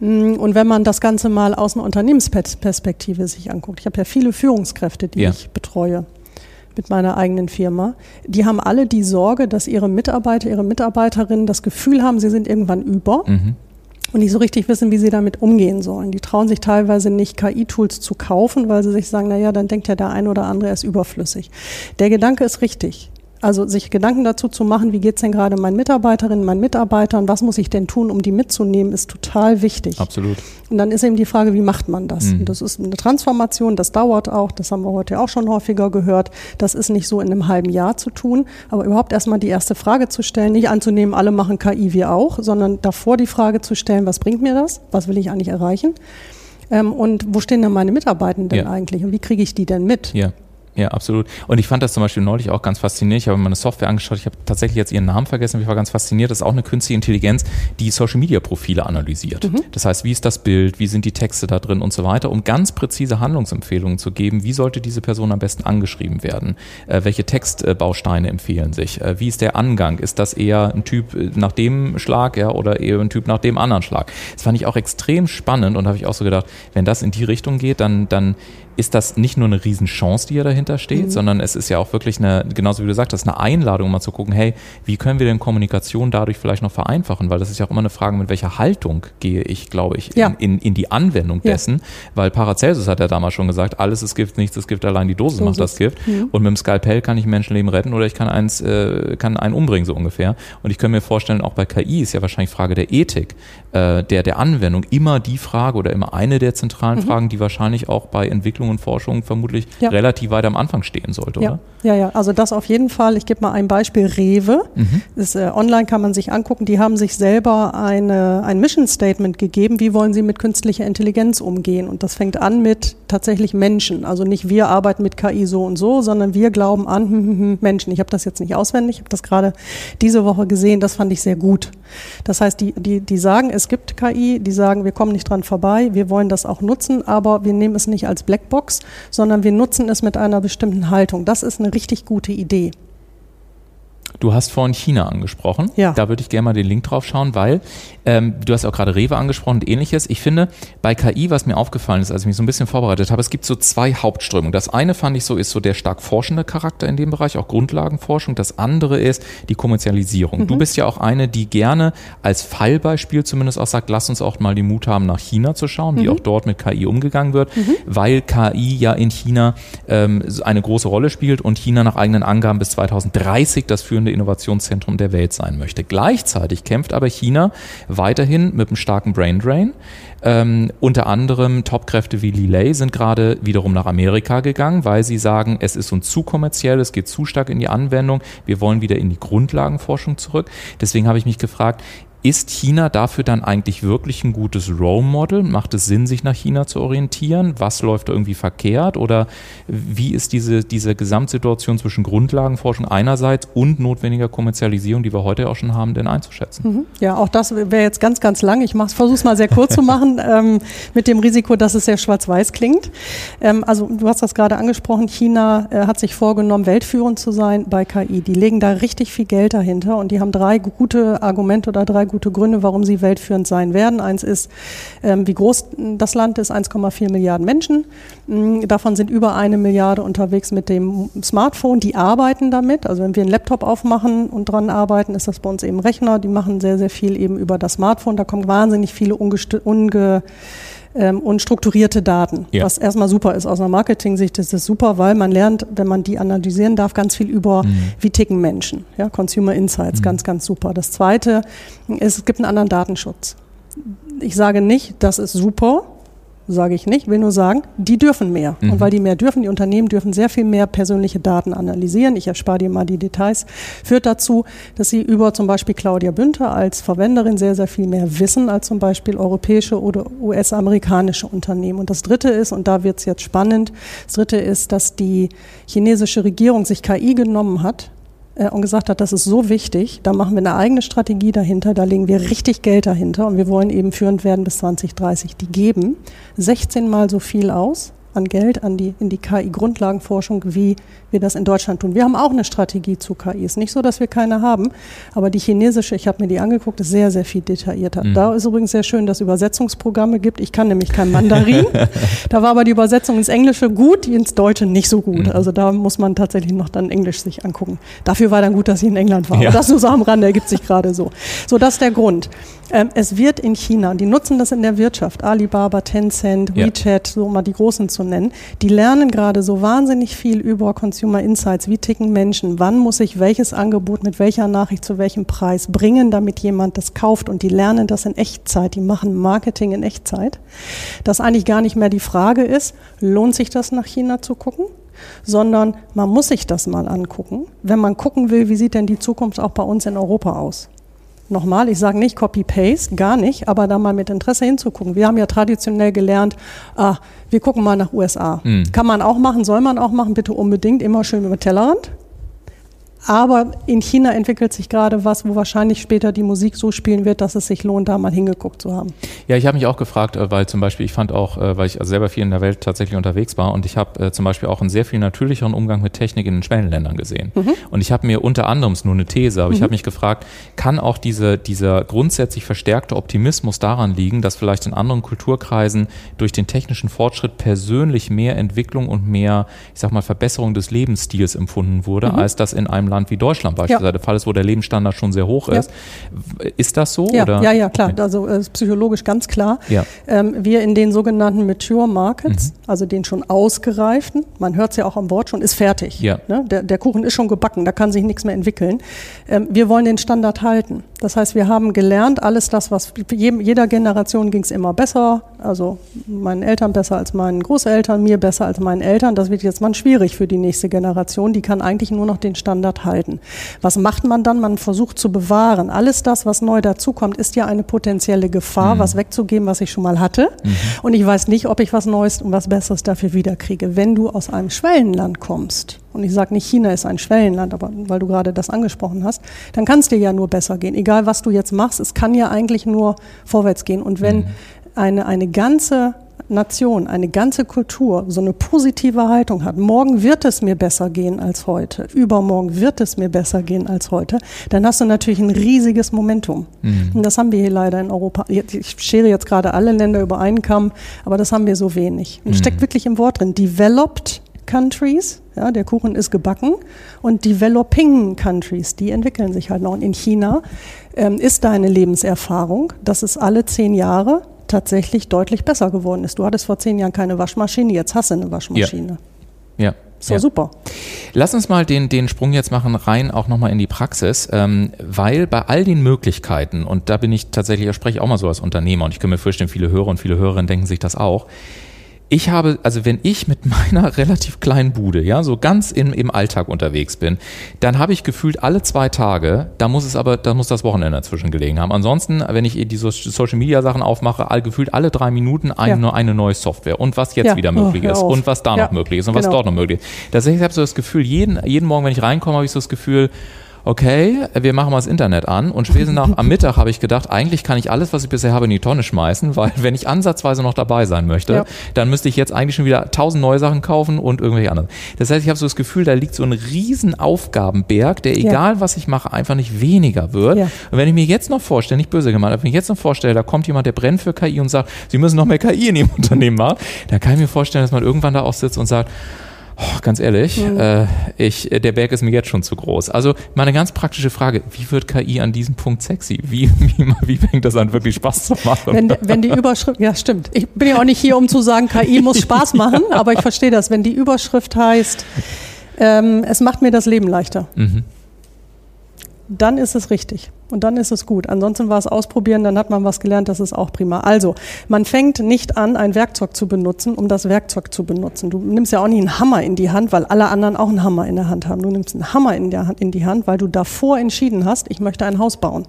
Mm, und wenn man das Ganze mal aus einer Unternehmensperspektive sich anguckt, ich habe ja viele Führungskräfte, die ja. ich betreue mit meiner eigenen Firma, die haben alle die Sorge, dass ihre Mitarbeiter, ihre Mitarbeiterinnen das Gefühl haben, sie sind irgendwann über. Mhm. Und nicht so richtig wissen, wie sie damit umgehen sollen. Die trauen sich teilweise nicht, KI-Tools zu kaufen, weil sie sich sagen, na ja, dann denkt ja der ein oder andere, er ist überflüssig. Der Gedanke ist richtig. Also sich Gedanken dazu zu machen, wie geht es denn gerade meinen Mitarbeiterinnen, meinen Mitarbeitern, was muss ich denn tun, um die mitzunehmen, ist total wichtig. Absolut. Und dann ist eben die Frage, wie macht man das? Mhm. Das ist eine Transformation, das dauert auch, das haben wir heute auch schon häufiger gehört. Das ist nicht so in einem halben Jahr zu tun, aber überhaupt erstmal die erste Frage zu stellen, nicht anzunehmen, alle machen KI, wir auch, sondern davor die Frage zu stellen, was bringt mir das? Was will ich eigentlich erreichen? Ähm, und wo stehen denn meine Mitarbeitenden ja. eigentlich und wie kriege ich die denn mit? Ja. Ja, absolut. Und ich fand das zum Beispiel neulich auch ganz faszinierend. Ich habe mir eine Software angeschaut, ich habe tatsächlich jetzt ihren Namen vergessen, ich war ganz fasziniert. Das ist auch eine künstliche Intelligenz, die Social Media Profile analysiert. Mhm. Das heißt, wie ist das Bild, wie sind die Texte da drin und so weiter, um ganz präzise Handlungsempfehlungen zu geben, wie sollte diese Person am besten angeschrieben werden, äh, welche Textbausteine empfehlen sich, äh, wie ist der Angang, ist das eher ein Typ äh, nach dem Schlag ja, oder eher ein Typ nach dem anderen Schlag. Das fand ich auch extrem spannend und habe ich auch so gedacht, wenn das in die Richtung geht, dann, dann ist das nicht nur eine Riesenchance, die ja dahinter steht, mhm. sondern es ist ja auch wirklich eine, genauso wie du ist eine Einladung, mal zu gucken, hey, wie können wir denn Kommunikation dadurch vielleicht noch vereinfachen? Weil das ist ja auch immer eine Frage, mit welcher Haltung gehe ich, glaube ich, ja. in, in, in, die Anwendung dessen. Ja. Weil Paracelsus hat ja damals schon gesagt, alles ist Gift, nichts ist Gift, allein die Dosis, Dosis. macht das Gift. Mhm. Und mit dem Skalpell kann ich Menschenleben retten oder ich kann eins, äh, kann einen umbringen, so ungefähr. Und ich kann mir vorstellen, auch bei KI ist ja wahrscheinlich Frage der Ethik, äh, der, der Anwendung immer die Frage oder immer eine der zentralen mhm. Fragen, die wahrscheinlich auch bei Entwicklung und Forschung vermutlich ja. relativ weit am Anfang stehen sollte, ja. oder? Ja, ja, also das auf jeden Fall. Ich gebe mal ein Beispiel Rewe. Mhm. Das, äh, online kann man sich angucken. Die haben sich selber eine, ein Mission Statement gegeben. Wie wollen sie mit künstlicher Intelligenz umgehen? Und das fängt an mit tatsächlich Menschen. Also nicht wir arbeiten mit KI so und so, sondern wir glauben an hm, hm, hm, Menschen. Ich habe das jetzt nicht auswendig. Ich habe das gerade diese Woche gesehen. Das fand ich sehr gut. Das heißt, die, die, die sagen, es gibt KI. Die sagen, wir kommen nicht dran vorbei. Wir wollen das auch nutzen, aber wir nehmen es nicht als Blackbox, sondern wir nutzen es mit einer bestimmten Haltung. Das ist eine richtig gute Idee. Du hast vorhin China angesprochen. Ja. Da würde ich gerne mal den Link drauf schauen, weil ähm, du hast auch gerade Rewe angesprochen und ähnliches. Ich finde, bei KI, was mir aufgefallen ist, als ich mich so ein bisschen vorbereitet habe, es gibt so zwei Hauptströmungen. Das eine fand ich so, ist so der stark forschende Charakter in dem Bereich, auch Grundlagenforschung. Das andere ist die Kommerzialisierung. Mhm. Du bist ja auch eine, die gerne als Fallbeispiel zumindest auch sagt, lass uns auch mal den Mut haben, nach China zu schauen, wie mhm. auch dort mit KI umgegangen wird, mhm. weil KI ja in China ähm, eine große Rolle spielt und China nach eigenen Angaben bis 2030 das führende Innovationszentrum der Welt sein möchte. Gleichzeitig kämpft aber China weiterhin mit einem starken Brain Drain. Ähm, unter anderem Topkräfte wie Lilay sind gerade wiederum nach Amerika gegangen, weil sie sagen, es ist uns zu kommerziell, es geht zu stark in die Anwendung, wir wollen wieder in die Grundlagenforschung zurück. Deswegen habe ich mich gefragt, ist China dafür dann eigentlich wirklich ein gutes Role Model? Macht es Sinn, sich nach China zu orientieren? Was läuft da irgendwie verkehrt? Oder wie ist diese, diese Gesamtsituation zwischen Grundlagenforschung einerseits und notwendiger Kommerzialisierung, die wir heute auch schon haben, denn einzuschätzen? Mhm. Ja, auch das wäre jetzt ganz, ganz lang. Ich versuche es mal sehr kurz zu machen, ähm, mit dem Risiko, dass es sehr schwarz-weiß klingt. Ähm, also du hast das gerade angesprochen, China äh, hat sich vorgenommen, weltführend zu sein bei KI. Die legen da richtig viel Geld dahinter und die haben drei gute Argumente oder drei gute Gründe, warum sie weltführend sein werden. Eins ist, ähm, wie groß das Land ist, 1,4 Milliarden Menschen. Mm, davon sind über eine Milliarde unterwegs mit dem Smartphone. Die arbeiten damit. Also wenn wir einen Laptop aufmachen und dran arbeiten, ist das bei uns eben Rechner. Die machen sehr, sehr viel eben über das Smartphone. Da kommen wahnsinnig viele unge ähm, und strukturierte Daten, ja. was erstmal super ist. Aus einer Marketing-Sicht ist das super, weil man lernt, wenn man die analysieren darf, ganz viel über, mhm. wie ticken Menschen. Ja, Consumer Insights, mhm. ganz, ganz super. Das Zweite ist, es gibt einen anderen Datenschutz. Ich sage nicht, das ist super, sage ich nicht, will nur sagen, die dürfen mehr. Mhm. Und weil die mehr dürfen, die Unternehmen dürfen sehr viel mehr persönliche Daten analysieren. Ich erspare dir mal die Details. Führt dazu, dass sie über zum Beispiel Claudia Bünter als Verwenderin sehr, sehr viel mehr wissen als zum Beispiel europäische oder US-amerikanische Unternehmen. Und das Dritte ist, und da wird es jetzt spannend, das Dritte ist, dass die chinesische Regierung sich KI genommen hat und gesagt hat, das ist so wichtig, da machen wir eine eigene Strategie dahinter, da legen wir richtig Geld dahinter und wir wollen eben führend werden bis 2030. Die geben 16 mal so viel aus an Geld an die, in die KI-Grundlagenforschung, wie wir das in Deutschland tun. Wir haben auch eine Strategie zu KI. Es ist nicht so, dass wir keine haben, aber die chinesische, ich habe mir die angeguckt, ist sehr, sehr viel detaillierter. Mhm. Da ist übrigens sehr schön, dass es Übersetzungsprogramme gibt. Ich kann nämlich kein Mandarin. da war aber die Übersetzung ins Englische gut, die ins Deutsche nicht so gut. Mhm. Also da muss man tatsächlich noch dann Englisch sich angucken. Dafür war dann gut, dass ich in England war. Ja. Das nur so am Rande ergibt sich gerade so. So, das ist der Grund. Ähm, es wird in China, die nutzen das in der Wirtschaft, Alibaba, Tencent, WeChat, ja. so mal die Großen zu nennen, die lernen gerade so wahnsinnig viel über Consumer Insights, wie ticken Menschen, wann muss ich welches Angebot mit welcher Nachricht zu welchem Preis bringen, damit jemand das kauft? Und die lernen das in Echtzeit, die machen Marketing in Echtzeit, dass eigentlich gar nicht mehr die Frage ist, lohnt sich das nach China zu gucken? sondern man muss sich das mal angucken, wenn man gucken will, wie sieht denn die Zukunft auch bei uns in Europa aus. Nochmal, ich sage nicht Copy-Paste, gar nicht, aber da mal mit Interesse hinzugucken. Wir haben ja traditionell gelernt, ah, wir gucken mal nach USA. Mhm. Kann man auch machen, soll man auch machen, bitte unbedingt, immer schön über Tellerrand. Aber in China entwickelt sich gerade was, wo wahrscheinlich später die Musik so spielen wird, dass es sich lohnt, da mal hingeguckt zu haben. Ja, ich habe mich auch gefragt, äh, weil zum Beispiel, ich fand auch, äh, weil ich selber viel in der Welt tatsächlich unterwegs war und ich habe äh, zum Beispiel auch einen sehr viel natürlicheren Umgang mit Technik in den Schwellenländern gesehen. Mhm. Und ich habe mir unter anderem, ist nur eine These, aber mhm. ich habe mich gefragt, kann auch diese, dieser grundsätzlich verstärkte Optimismus daran liegen, dass vielleicht in anderen Kulturkreisen durch den technischen Fortschritt persönlich mehr Entwicklung und mehr, ich sag mal, Verbesserung des Lebensstils empfunden wurde, mhm. als das in einem Land wie Deutschland beispielsweise ja. der Fall ist, wo der Lebensstandard schon sehr hoch ist. Ja. Ist das so? Ja, oder? ja, ja, klar. Also äh, psychologisch ganz klar. Ja. Ähm, wir in den sogenannten Mature Markets, mhm. also den schon ausgereiften, man hört es ja auch am Wort schon, ist fertig. Ja. Ne? Der, der, Kuchen ist schon gebacken, da kann sich nichts mehr entwickeln. Ähm, wir wollen den Standard halten. Das heißt, wir haben gelernt, alles das, was jeder Generation ging es immer besser, also meinen Eltern besser als meinen Großeltern, mir besser als meinen Eltern. Das wird jetzt mal schwierig für die nächste Generation. Die kann eigentlich nur noch den Standard halten. Was macht man dann? Man versucht zu bewahren. Alles das, was neu dazukommt, ist ja eine potenzielle Gefahr, mhm. was wegzugeben, was ich schon mal hatte. Mhm. Und ich weiß nicht, ob ich was Neues und was Besseres dafür wiederkriege. Wenn du aus einem Schwellenland kommst, und ich sage nicht, China ist ein Schwellenland, aber weil du gerade das angesprochen hast, dann kann es dir ja nur besser gehen. Egal, was du jetzt machst, es kann ja eigentlich nur vorwärts gehen. Und wenn mhm. eine, eine ganze Nation, eine ganze Kultur so eine positive Haltung hat, morgen wird es mir besser gehen als heute, übermorgen wird es mir besser gehen als heute, dann hast du natürlich ein riesiges Momentum. Mhm. Und das haben wir hier leider in Europa. Ich schere jetzt gerade alle Länder über einen Kamm, aber das haben wir so wenig. Und mhm. steckt wirklich im Wort drin. Developed Countries, ja, der Kuchen ist gebacken, und Developing Countries, die entwickeln sich halt noch. Und in China ähm, ist deine Lebenserfahrung, dass es alle zehn Jahre tatsächlich deutlich besser geworden ist. Du hattest vor zehn Jahren keine Waschmaschine, jetzt hast du eine Waschmaschine. Ja. ja. So ja. super. Lass uns mal den, den Sprung jetzt machen, rein auch nochmal in die Praxis, ähm, weil bei all den Möglichkeiten, und da bin ich tatsächlich, ich spreche auch mal so als Unternehmer und ich kann mir vorstellen, viele Hörer und viele Hörerinnen denken sich das auch, ich habe, also wenn ich mit meiner relativ kleinen Bude, ja, so ganz in, im Alltag unterwegs bin, dann habe ich gefühlt alle zwei Tage, da muss es aber, da muss das Wochenende dazwischen gelegen haben. Ansonsten, wenn ich die Social Media Sachen aufmache, all, gefühlt alle drei Minuten ein, ja. nur eine neue Software und was jetzt ja. wieder möglich oh, ist und was da ja. noch möglich ist und genau. was dort noch möglich ist. Tatsächlich habe ich so das Gefühl, jeden, jeden Morgen, wenn ich reinkomme, habe ich so das Gefühl, okay, wir machen mal das Internet an und spätestens nach am Mittag habe ich gedacht, eigentlich kann ich alles, was ich bisher habe, in die Tonne schmeißen, weil wenn ich ansatzweise noch dabei sein möchte, ja. dann müsste ich jetzt eigentlich schon wieder tausend neue Sachen kaufen und irgendwelche anderen. Das heißt, ich habe so das Gefühl, da liegt so ein riesen Aufgabenberg, der egal ja. was ich mache, einfach nicht weniger wird. Ja. Und wenn ich mir jetzt noch vorstelle, nicht böse gemeint, aber wenn ich jetzt noch vorstelle, da kommt jemand, der brennt für KI und sagt, Sie müssen noch mehr KI in Ihrem Unternehmen machen, dann kann ich mir vorstellen, dass man irgendwann da auch sitzt und sagt, Oh, ganz ehrlich, mhm. äh, ich, der Berg ist mir jetzt schon zu groß. Also meine ganz praktische Frage, wie wird KI an diesem Punkt sexy? Wie, wie, wie fängt das an, wirklich Spaß zu machen? Wenn, wenn die Überschrift, ja stimmt, ich bin ja auch nicht hier, um zu sagen, KI muss Spaß machen, aber ich verstehe das, wenn die Überschrift heißt, ähm, es macht mir das Leben leichter. Mhm dann ist es richtig und dann ist es gut. Ansonsten war es ausprobieren, dann hat man was gelernt, das ist auch prima. Also, man fängt nicht an, ein Werkzeug zu benutzen, um das Werkzeug zu benutzen. Du nimmst ja auch nicht einen Hammer in die Hand, weil alle anderen auch einen Hammer in der Hand haben. Du nimmst einen Hammer in, der in die Hand, weil du davor entschieden hast, ich möchte ein Haus bauen.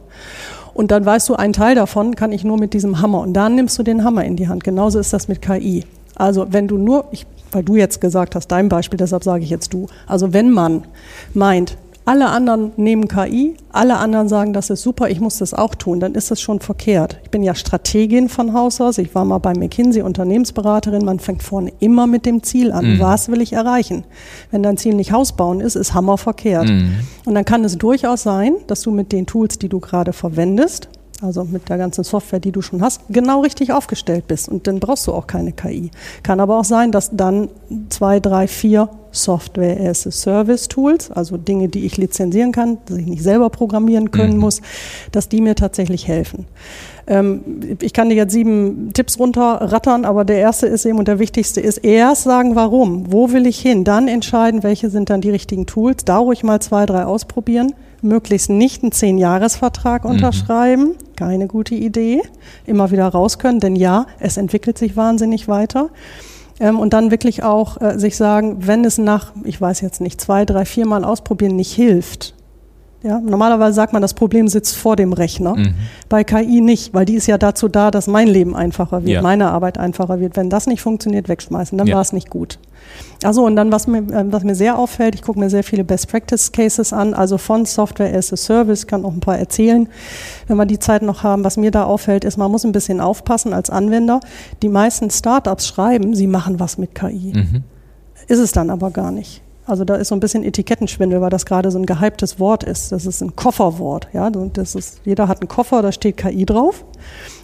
Und dann weißt du, ein Teil davon kann ich nur mit diesem Hammer. Und dann nimmst du den Hammer in die Hand. Genauso ist das mit KI. Also wenn du nur, ich, weil du jetzt gesagt hast, dein Beispiel, deshalb sage ich jetzt du. Also wenn man meint, alle anderen nehmen KI, alle anderen sagen, das ist super, ich muss das auch tun, dann ist das schon verkehrt. Ich bin ja Strategin von Haus aus, ich war mal bei McKinsey Unternehmensberaterin, man fängt vorne immer mit dem Ziel an, mhm. was will ich erreichen? Wenn dein Ziel nicht Haus bauen ist, ist Hammer verkehrt. Mhm. Und dann kann es durchaus sein, dass du mit den Tools, die du gerade verwendest, also mit der ganzen Software, die du schon hast, genau richtig aufgestellt bist. Und dann brauchst du auch keine KI. Kann aber auch sein, dass dann zwei, drei, vier Software as a Service Tools, also Dinge, die ich lizenzieren kann, dass ich nicht selber programmieren können mhm. muss, dass die mir tatsächlich helfen. Ähm, ich kann dir jetzt sieben Tipps runterrattern, aber der erste ist eben und der wichtigste ist erst sagen, warum, wo will ich hin, dann entscheiden, welche sind dann die richtigen Tools, da ruhig mal zwei, drei ausprobieren, möglichst nicht einen Zehn-Jahres-Vertrag mhm. unterschreiben, mhm. keine gute Idee, immer wieder raus können, denn ja, es entwickelt sich wahnsinnig weiter. Ähm, und dann wirklich auch äh, sich sagen, wenn es nach, ich weiß jetzt nicht, zwei, drei, vier Mal ausprobieren nicht hilft, ja, normalerweise sagt man, das Problem sitzt vor dem Rechner. Mhm. Bei KI nicht, weil die ist ja dazu da, dass mein Leben einfacher wird, ja. meine Arbeit einfacher wird. Wenn das nicht funktioniert, wegschmeißen, dann ja. war es nicht gut. Also und dann, was mir, äh, was mir sehr auffällt, ich gucke mir sehr viele Best Practice Cases an, also von Software as a Service, kann auch ein paar erzählen, wenn wir die Zeit noch haben. Was mir da auffällt, ist, man muss ein bisschen aufpassen als Anwender. Die meisten Startups schreiben, sie machen was mit KI. Mhm. Ist es dann aber gar nicht. Also da ist so ein bisschen Etikettenschwindel, weil das gerade so ein gehyptes Wort ist. Das ist ein Kofferwort. Ja, das ist, jeder hat einen Koffer, da steht KI drauf.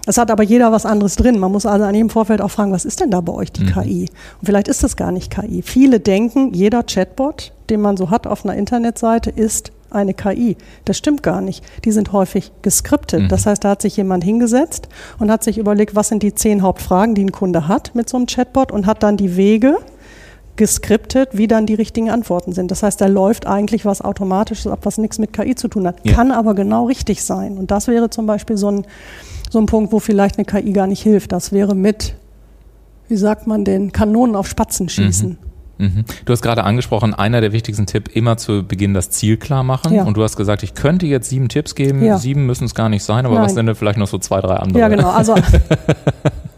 Es hat aber jeder was anderes drin. Man muss also an jedem Vorfeld auch fragen, was ist denn da bei euch die mhm. KI? Und vielleicht ist das gar nicht KI. Viele denken, jeder Chatbot, den man so hat auf einer Internetseite, ist eine KI. Das stimmt gar nicht. Die sind häufig geskriptet. Mhm. Das heißt, da hat sich jemand hingesetzt und hat sich überlegt, was sind die zehn Hauptfragen, die ein Kunde hat mit so einem Chatbot und hat dann die Wege geskriptet, wie dann die richtigen Antworten sind. Das heißt, da läuft eigentlich was Automatisches ab, was nichts mit KI zu tun hat. Ja. Kann aber genau richtig sein. Und das wäre zum Beispiel so ein, so ein Punkt, wo vielleicht eine KI gar nicht hilft. Das wäre mit, wie sagt man den, Kanonen auf Spatzen schießen. Mhm. mhm. Du hast gerade angesprochen, einer der wichtigsten Tipps, immer zu Beginn das Ziel klar machen. Ja. Und du hast gesagt, ich könnte jetzt sieben Tipps geben. Ja. Sieben müssen es gar nicht sein, aber Nein. was sind denn vielleicht noch so zwei, drei andere? Ja, genau. Also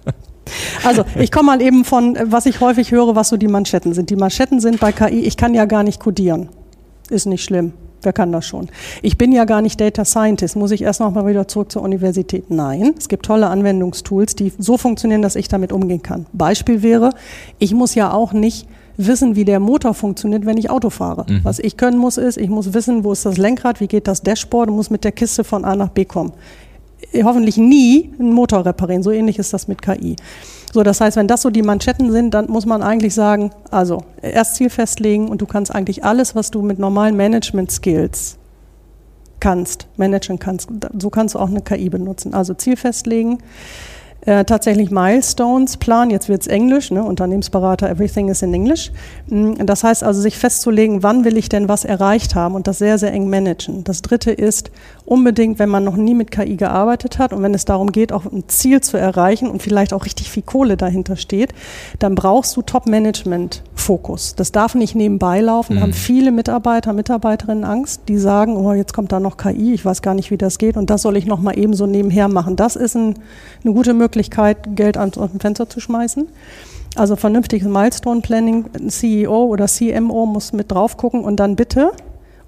Also ich komme mal eben von, was ich häufig höre, was so die Manschetten sind. Die Manschetten sind bei KI, ich kann ja gar nicht codieren. Ist nicht schlimm. Wer kann das schon? Ich bin ja gar nicht Data Scientist. Muss ich erst noch mal wieder zurück zur Universität? Nein. Es gibt tolle Anwendungstools, die so funktionieren, dass ich damit umgehen kann. Beispiel wäre, ich muss ja auch nicht wissen, wie der Motor funktioniert, wenn ich Auto fahre. Mhm. Was ich können muss, ist, ich muss wissen, wo ist das Lenkrad, wie geht das Dashboard und muss mit der Kiste von A nach B kommen. Hoffentlich nie einen Motor reparieren. So ähnlich ist das mit KI. So, das heißt, wenn das so die Manschetten sind, dann muss man eigentlich sagen, also erst Ziel festlegen und du kannst eigentlich alles, was du mit normalen Management-Skills kannst, managen kannst, so kannst du auch eine KI benutzen. Also Ziel festlegen, äh, tatsächlich Milestones planen. Jetzt wird es Englisch, ne? Unternehmensberater, everything is in English. Mm, das heißt also, sich festzulegen, wann will ich denn was erreicht haben und das sehr, sehr eng managen. Das dritte ist unbedingt, wenn man noch nie mit KI gearbeitet hat und wenn es darum geht, auch ein Ziel zu erreichen und vielleicht auch richtig viel Kohle dahinter steht, dann brauchst du Top-Management-Fokus. Das darf nicht nebenbei laufen. Mhm. haben viele Mitarbeiter, Mitarbeiterinnen Angst, die sagen, oh, jetzt kommt da noch KI, ich weiß gar nicht, wie das geht und das soll ich noch mal eben so nebenher machen. Das ist ein, eine gute Möglichkeit, Möglichkeit, Geld ans Fenster zu schmeißen. Also vernünftiges Milestone Planning, CEO oder CMO muss mit drauf gucken und dann bitte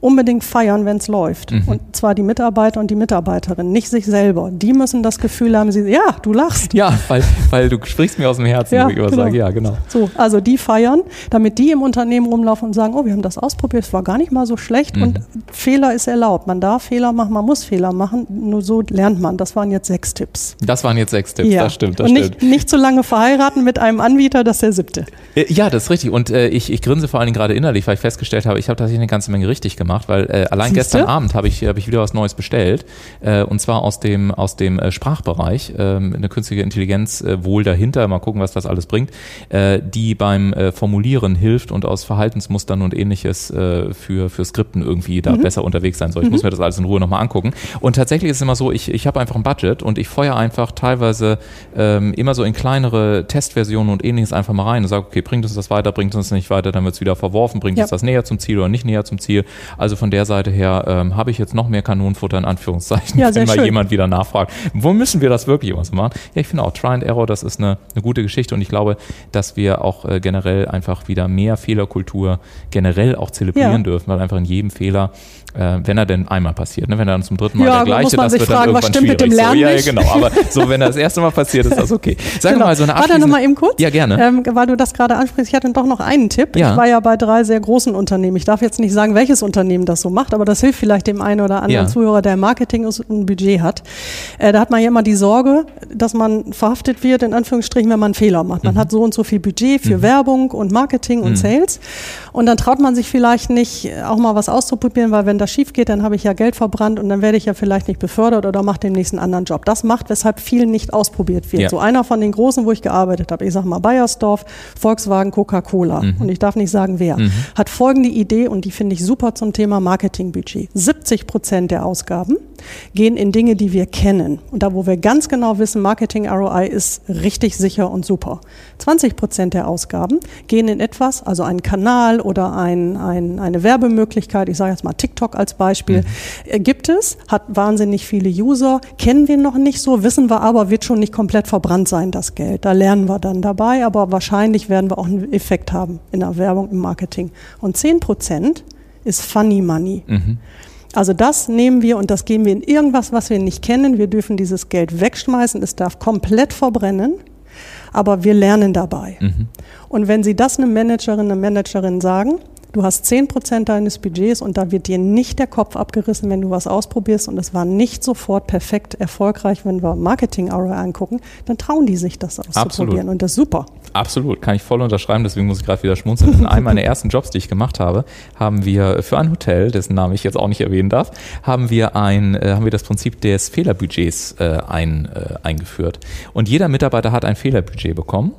unbedingt feiern, wenn es läuft. Mhm. Und zwar die Mitarbeiter und die Mitarbeiterinnen, nicht sich selber. Die müssen das Gefühl haben, sie, ja, du lachst. Ja, weil, weil du sprichst mir aus dem Herzen, ja, ich genau. sage, ja, genau. So, also die feiern, damit die im Unternehmen rumlaufen und sagen, oh, wir haben das ausprobiert, es war gar nicht mal so schlecht mhm. und Fehler ist erlaubt. Man darf Fehler machen, man muss Fehler machen, nur so lernt man. Das waren jetzt sechs Tipps. Das waren jetzt sechs Tipps, ja. das stimmt, das und nicht, stimmt. Nicht zu lange verheiraten mit einem Anbieter, das ist der siebte. Äh, ja, das ist richtig. Und äh, ich, ich grinse vor allen Dingen gerade innerlich, weil ich festgestellt habe, ich habe tatsächlich eine ganze Menge richtig gemacht, weil äh, allein Siehste? gestern Abend habe ich, hab ich wieder was Neues bestellt. Äh, und zwar aus dem, aus dem äh, Sprachbereich. Äh, eine künstliche Intelligenz äh, wohl dahinter. Mal gucken, was das alles bringt. Äh, die beim äh, Formulieren hilft und aus Verhaltensmustern und ähnliches äh, für, für Skripten irgendwie da mhm. besser unterwegs sein soll. Ich mhm. muss mir das alles in Ruhe nochmal angucken. Und tatsächlich ist es immer so, ich, ich habe einfach ein Budget und ich feuer einfach teilweise ähm, immer so in kleinere Testversionen und ähnliches einfach mal rein und sage, okay, bringt uns das weiter, bringt uns das nicht weiter, dann wird es wieder verworfen, bringt ja. uns das näher zum Ziel oder nicht näher zum Ziel. Also von der Seite her ähm, habe ich jetzt noch mehr Kanonenfutter in Anführungszeichen, ja, wenn mal schön. jemand wieder nachfragt, wo müssen wir das wirklich so machen? Ja, ich finde auch Try and Error, das ist eine, eine gute Geschichte und ich glaube, dass wir auch äh, generell einfach wieder mehr Fehlerkultur generell auch zelebrieren ja. dürfen, weil einfach in jedem Fehler äh, wenn er denn einmal passiert. Ne? Wenn er dann zum dritten Mal ja, der gleiche, das wird fragen, dann irgendwann schwierig. Mit dem Lernen so, ja, ja, genau. Aber so, wenn er das erste Mal passiert, ist das okay. Sag genau. mal so eine Warte noch mal eben kurz. Ja, gerne. Ähm, weil du das gerade ansprichst, ich hatte doch noch einen Tipp. Ja. Ich war ja bei drei sehr großen Unternehmen. Ich darf jetzt nicht sagen, welches Unternehmen das so macht, aber das hilft vielleicht dem einen oder anderen ja. Zuhörer, der Marketing und ein Budget hat. Äh, da hat man ja immer die Sorge, dass man verhaftet wird, in Anführungsstrichen, wenn man einen Fehler macht. Man mhm. hat so und so viel Budget für mhm. Werbung und Marketing und mhm. Sales. Und dann traut man sich vielleicht nicht, auch mal was auszuprobieren, weil wenn das schief geht, dann habe ich ja Geld verbrannt und dann werde ich ja vielleicht nicht befördert oder mache den nächsten anderen Job. Das macht, weshalb viel nicht ausprobiert wird. Ja. So einer von den großen, wo ich gearbeitet habe, ich sage mal Bayersdorf, Volkswagen, Coca-Cola mhm. und ich darf nicht sagen wer, mhm. hat folgende Idee und die finde ich super zum Thema Marketingbudget. 70 Prozent der Ausgaben gehen in Dinge, die wir kennen. Und da, wo wir ganz genau wissen, Marketing ROI ist richtig sicher und super. 20 Prozent der Ausgaben gehen in etwas, also einen Kanal oder ein, ein, eine Werbemöglichkeit, ich sage jetzt mal TikTok als Beispiel, mhm. Äh, gibt es, hat wahnsinnig viele User, kennen wir noch nicht so, wissen wir aber, wird schon nicht komplett verbrannt sein, das Geld. Da lernen wir dann dabei, aber wahrscheinlich werden wir auch einen Effekt haben in der Werbung, im Marketing. Und 10 Prozent ist Funny Money. Mhm. Also das nehmen wir und das geben wir in irgendwas, was wir nicht kennen. Wir dürfen dieses Geld wegschmeißen, es darf komplett verbrennen, aber wir lernen dabei. Mhm. Und wenn Sie das einem Managerin, einem Managerin sagen, Du hast 10 Prozent deines Budgets und da wird dir nicht der Kopf abgerissen, wenn du was ausprobierst und es war nicht sofort perfekt erfolgreich, wenn wir Marketing ROI angucken, dann trauen die sich das auszuprobieren Absolut. und das ist super. Absolut, kann ich voll unterschreiben, deswegen muss ich gerade wieder schmunzeln. In einem meiner ersten Jobs, die ich gemacht habe, haben wir für ein Hotel, dessen Namen ich jetzt auch nicht erwähnen darf, haben wir ein, äh, haben wir das Prinzip des Fehlerbudgets äh, ein, äh, eingeführt. Und jeder Mitarbeiter hat ein Fehlerbudget bekommen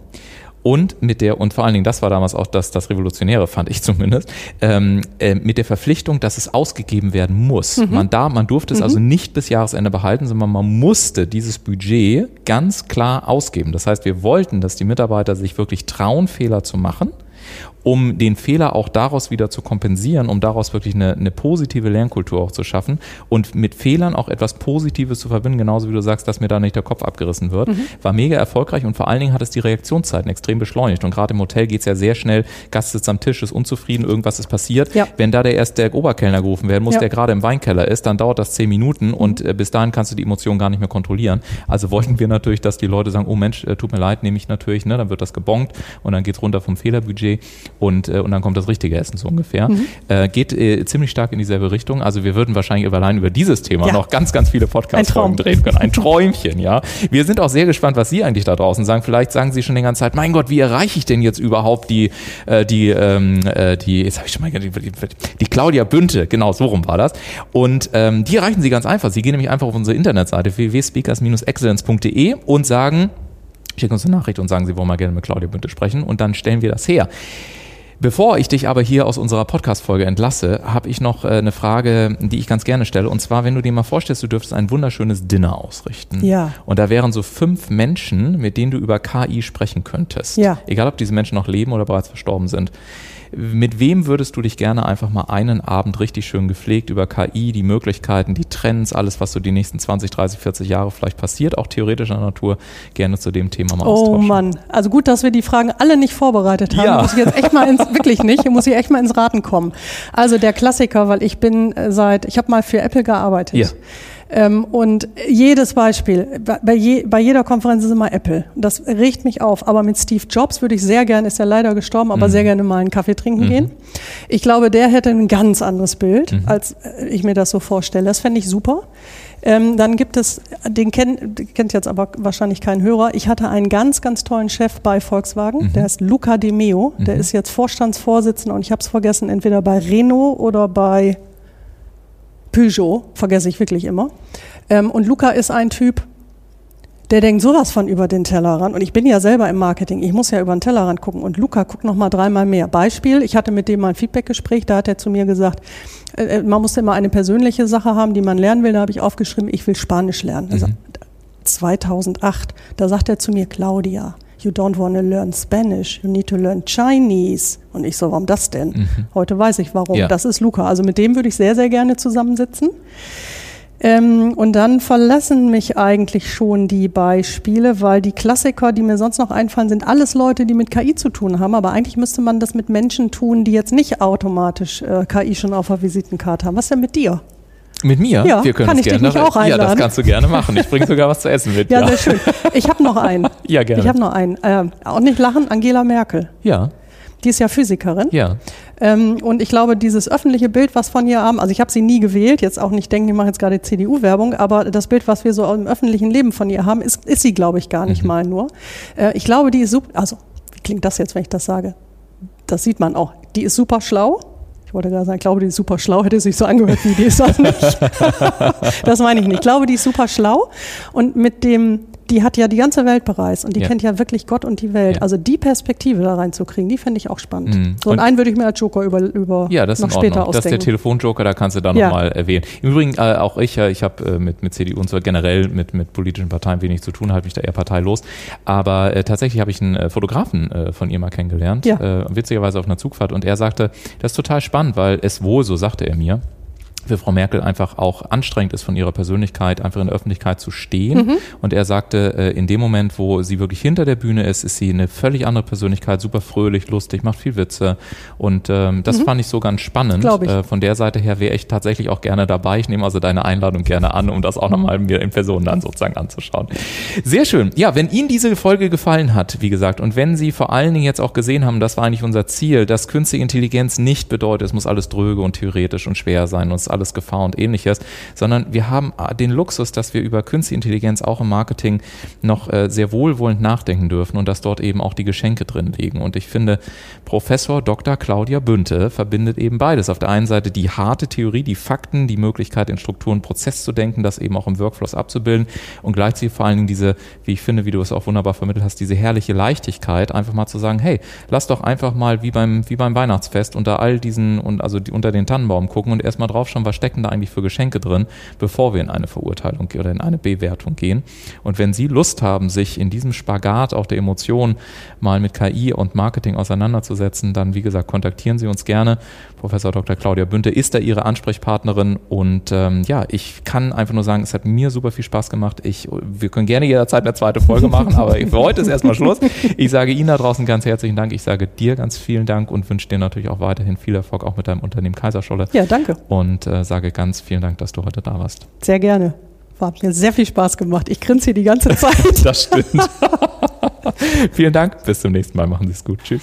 und mit der, und vor allen Dingen, das war damals auch das, das Revolutionäre, fand ich zumindest, ähm, äh, mit der Verpflichtung, dass es ausgegeben werden muss. Mhm. Man, da, man durfte es mhm. also nicht bis Jahresende behalten, sondern man musste dieses Budget ganz klar ausgeben. Das heißt, wir wollten, dass die Mitarbeiter sich wirklich trauen, Fehler zu machen um den Fehler auch daraus wieder zu kompensieren, um daraus wirklich eine, eine positive Lernkultur auch zu schaffen und mit Fehlern auch etwas Positives zu verbinden, genauso wie du sagst, dass mir da nicht der Kopf abgerissen wird, mhm. war mega erfolgreich und vor allen Dingen hat es die Reaktionszeiten extrem beschleunigt. Und gerade im Hotel geht es ja sehr schnell, Gast sitzt am Tisch, ist unzufrieden, irgendwas ist passiert. Ja. Wenn da der erste der Oberkellner gerufen werden muss, ja. der gerade im Weinkeller ist, dann dauert das zehn Minuten mhm. und äh, bis dahin kannst du die Emotionen gar nicht mehr kontrollieren. Also wollten wir natürlich, dass die Leute sagen, oh Mensch, äh, tut mir leid, nehme ich natürlich, ne, dann wird das gebongt und dann geht es runter vom Fehlerbudget und, äh, und dann kommt das richtige Essen so ungefähr. Mhm. Äh, geht äh, ziemlich stark in dieselbe Richtung. Also wir würden wahrscheinlich allein über dieses Thema ja. noch ganz, ganz viele Podcast-Folgen drehen können. Ein Träumchen, ja. Wir sind auch sehr gespannt, was Sie eigentlich da draußen sagen. Vielleicht sagen Sie schon die ganze Zeit, mein Gott, wie erreiche ich denn jetzt überhaupt die, äh, die, ähm, äh, die, jetzt habe ich schon mal die, die, die Claudia Bünte, genau, so rum war das. Und ähm, die erreichen Sie ganz einfach. Sie gehen nämlich einfach auf unsere Internetseite www.speakers-excellence.de und sagen, schicken uns eine Nachricht und sagen, Sie wollen mal gerne mit Claudia Bünte sprechen und dann stellen wir das her. Bevor ich dich aber hier aus unserer Podcast-Folge entlasse, habe ich noch äh, eine Frage, die ich ganz gerne stelle. Und zwar, wenn du dir mal vorstellst, du dürftest ein wunderschönes Dinner ausrichten. Ja. Und da wären so fünf Menschen, mit denen du über KI sprechen könntest. Ja. Egal, ob diese Menschen noch leben oder bereits verstorben sind. Mit wem würdest du dich gerne einfach mal einen Abend richtig schön gepflegt über KI, die Möglichkeiten, die Trends, alles, was so die nächsten 20, 30, 40 Jahre vielleicht passiert, auch theoretischer Natur, gerne zu dem Thema mal oh austauschen? Oh Mann, also gut, dass wir die Fragen alle nicht vorbereitet haben. Ja. Muss ich jetzt echt mal ins, wirklich nicht, muss ich echt mal ins Raten kommen. Also der Klassiker, weil ich bin äh, seit, ich habe mal für Apple gearbeitet. Ja. Ähm, und jedes Beispiel, bei, je, bei, jeder Konferenz ist immer Apple. Das regt mich auf. Aber mit Steve Jobs würde ich sehr gerne, ist ja leider gestorben, aber mhm. sehr gerne mal einen Kaffee trinken mhm. gehen. Ich glaube, der hätte ein ganz anderes Bild, mhm. als äh, ich mir das so vorstelle. Das fände ich super. Ähm, dann gibt es, den kennt, kennt jetzt aber wahrscheinlich kein Hörer. Ich hatte einen ganz, ganz tollen Chef bei Volkswagen, mhm. der heißt Luca De Meo. Der mhm. ist jetzt Vorstandsvorsitzender und ich habe es vergessen, entweder bei Renault oder bei Peugeot, vergesse ich wirklich immer. Ähm, und Luca ist ein Typ, der denkt sowas von über den Tellerrand. Und ich bin ja selber im Marketing, ich muss ja über den Tellerrand gucken. Und Luca guckt noch mal dreimal mehr. Beispiel, ich hatte mit dem mal ein Feedbackgespräch, da hat er zu mir gesagt, äh, äh man muss immer eine persönliche Sache haben, die man lernen will. Da habe ich aufgeschrieben, ich will Spanisch lernen. Also, mhm. 2008, da sagt er zu mir, Claudia, you don't want to learn Spanish, you need to learn Chinese. Und ich so, warum das denn? Mhm. Heute weiß ich warum. Ja. Das ist Luca. Also mit dem würde ich sehr, sehr gerne zusammensitzen. Ähm, und dann verlassen mich eigentlich schon die Beispiele, weil die Klassiker, die mir sonst noch einfallen, sind alles Leute, die mit KI zu tun haben. Aber eigentlich müsste man das mit Menschen tun, die jetzt nicht automatisch äh, KI schon auf der Visitenkarte haben. Was denn mit dir? Mit mir? Ja, wir können kann ich gerne, dich nicht auch einladen? Ja, das kannst du gerne machen. Ich bringe sogar was zu essen mit. Ja, ja, sehr schön. Ich habe noch einen. ja, gerne. Ich habe noch einen. Äh, auch nicht lachen, Angela Merkel. Ja. Die ist ja Physikerin. Ja. Ähm, und ich glaube, dieses öffentliche Bild, was von ihr haben, also ich habe sie nie gewählt, jetzt auch nicht denken, ich mache jetzt gerade CDU-Werbung, aber das Bild, was wir so im öffentlichen Leben von ihr haben, ist, ist sie, glaube ich, gar nicht mhm. mal nur. Äh, ich glaube, die ist super, also wie klingt das jetzt, wenn ich das sage? Das sieht man auch. Die ist super schlau ich wollte gerade sagen, ich glaube, die ist super schlau, hätte sich so angehört, wie die ist das nicht. das meine ich nicht. Ich glaube, die ist super schlau und mit dem die hat ja die ganze Welt bereist und die ja. kennt ja wirklich Gott und die Welt. Ja. Also die Perspektive da reinzukriegen, die fände ich auch spannend. Mhm. So und einen würde ich mir als Joker über, über ja, das noch später Ordnung. ausdenken. Das ist der Telefonjoker, da kannst du dann ja. nochmal erwähnen. Im Übrigen äh, auch ich, ich habe äh, mit, mit CDU und so generell mit, mit politischen Parteien wenig zu tun, halte mich da eher parteilos. Aber äh, tatsächlich habe ich einen äh, Fotografen äh, von ihr mal kennengelernt, ja. Äh, witzigerweise auf einer Zugfahrt und er sagte, das ist total spannend, weil es wohl, so sagte er mir, für Frau Merkel einfach auch anstrengend ist, von ihrer Persönlichkeit einfach in der Öffentlichkeit zu stehen. Mhm. Und er sagte, äh, in dem Moment, wo sie wirklich hinter der Bühne ist, ist sie eine völlig andere Persönlichkeit, super fröhlich, lustig, macht viel Witze. Und ähm, das mhm. fand ich so ganz spannend. Äh, von der Seite her wäre ich tatsächlich auch gerne dabei. Ich nehme also deine Einladung gerne an, um das auch nochmal mir in Person dann sozusagen anzuschauen. Sehr schön. Ja, wenn Ihnen diese Folge gefallen hat, wie gesagt, und wenn Sie vor allen Dingen jetzt auch gesehen haben, das war eigentlich unser Ziel, dass künstliche Intelligenz nicht bedeutet, es muss alles dröge und theoretisch und schwer sein und es alles Gefahr und ähnliches, sondern wir haben äh, den Luxus, dass wir über Künstliche Intelligenz auch im Marketing noch äh, sehr wohlwollend nachdenken dürfen und dass dort eben auch die Geschenke drin liegen. Und ich finde, Professor Dr. Claudia Bünte verbindet eben beides. Auf der einen Seite die harte Theorie, die Fakten, die Möglichkeit in Strukturen Prozess zu denken, das eben auch im Workflows abzubilden und gleichzeitig vor allen Dingen diese, wie ich finde, wie du es auch wunderbar vermittelt hast, diese herrliche Leichtigkeit, einfach mal zu sagen, hey, lass doch einfach mal wie beim, wie beim Weihnachtsfest unter all diesen und also die, unter den Tannenbaum gucken und erstmal drauf schauen, was stecken da eigentlich für Geschenke drin, bevor wir in eine Verurteilung oder in eine Bewertung gehen. Und wenn Sie Lust haben, sich in diesem Spagat auch der Emotionen mal mit KI und Marketing auseinanderzusetzen, dann wie gesagt, kontaktieren Sie uns gerne. Professor Dr. Claudia Bünte ist da Ihre Ansprechpartnerin und ähm, ja, ich kann einfach nur sagen, es hat mir super viel Spaß gemacht. Ich, wir können gerne jederzeit eine zweite Folge machen, aber für heute ist erstmal Schluss. Ich sage Ihnen da draußen ganz herzlichen Dank. Ich sage dir ganz vielen Dank und wünsche dir natürlich auch weiterhin viel Erfolg auch mit deinem Unternehmen Kaiserscholle. Ja, danke. Und äh, sage ganz vielen Dank, dass du heute da warst. Sehr gerne. War mir sehr viel Spaß gemacht. Ich grinse hier die ganze Zeit. das stimmt. vielen Dank. Bis zum nächsten Mal. Machen Sie es gut. Tschüss.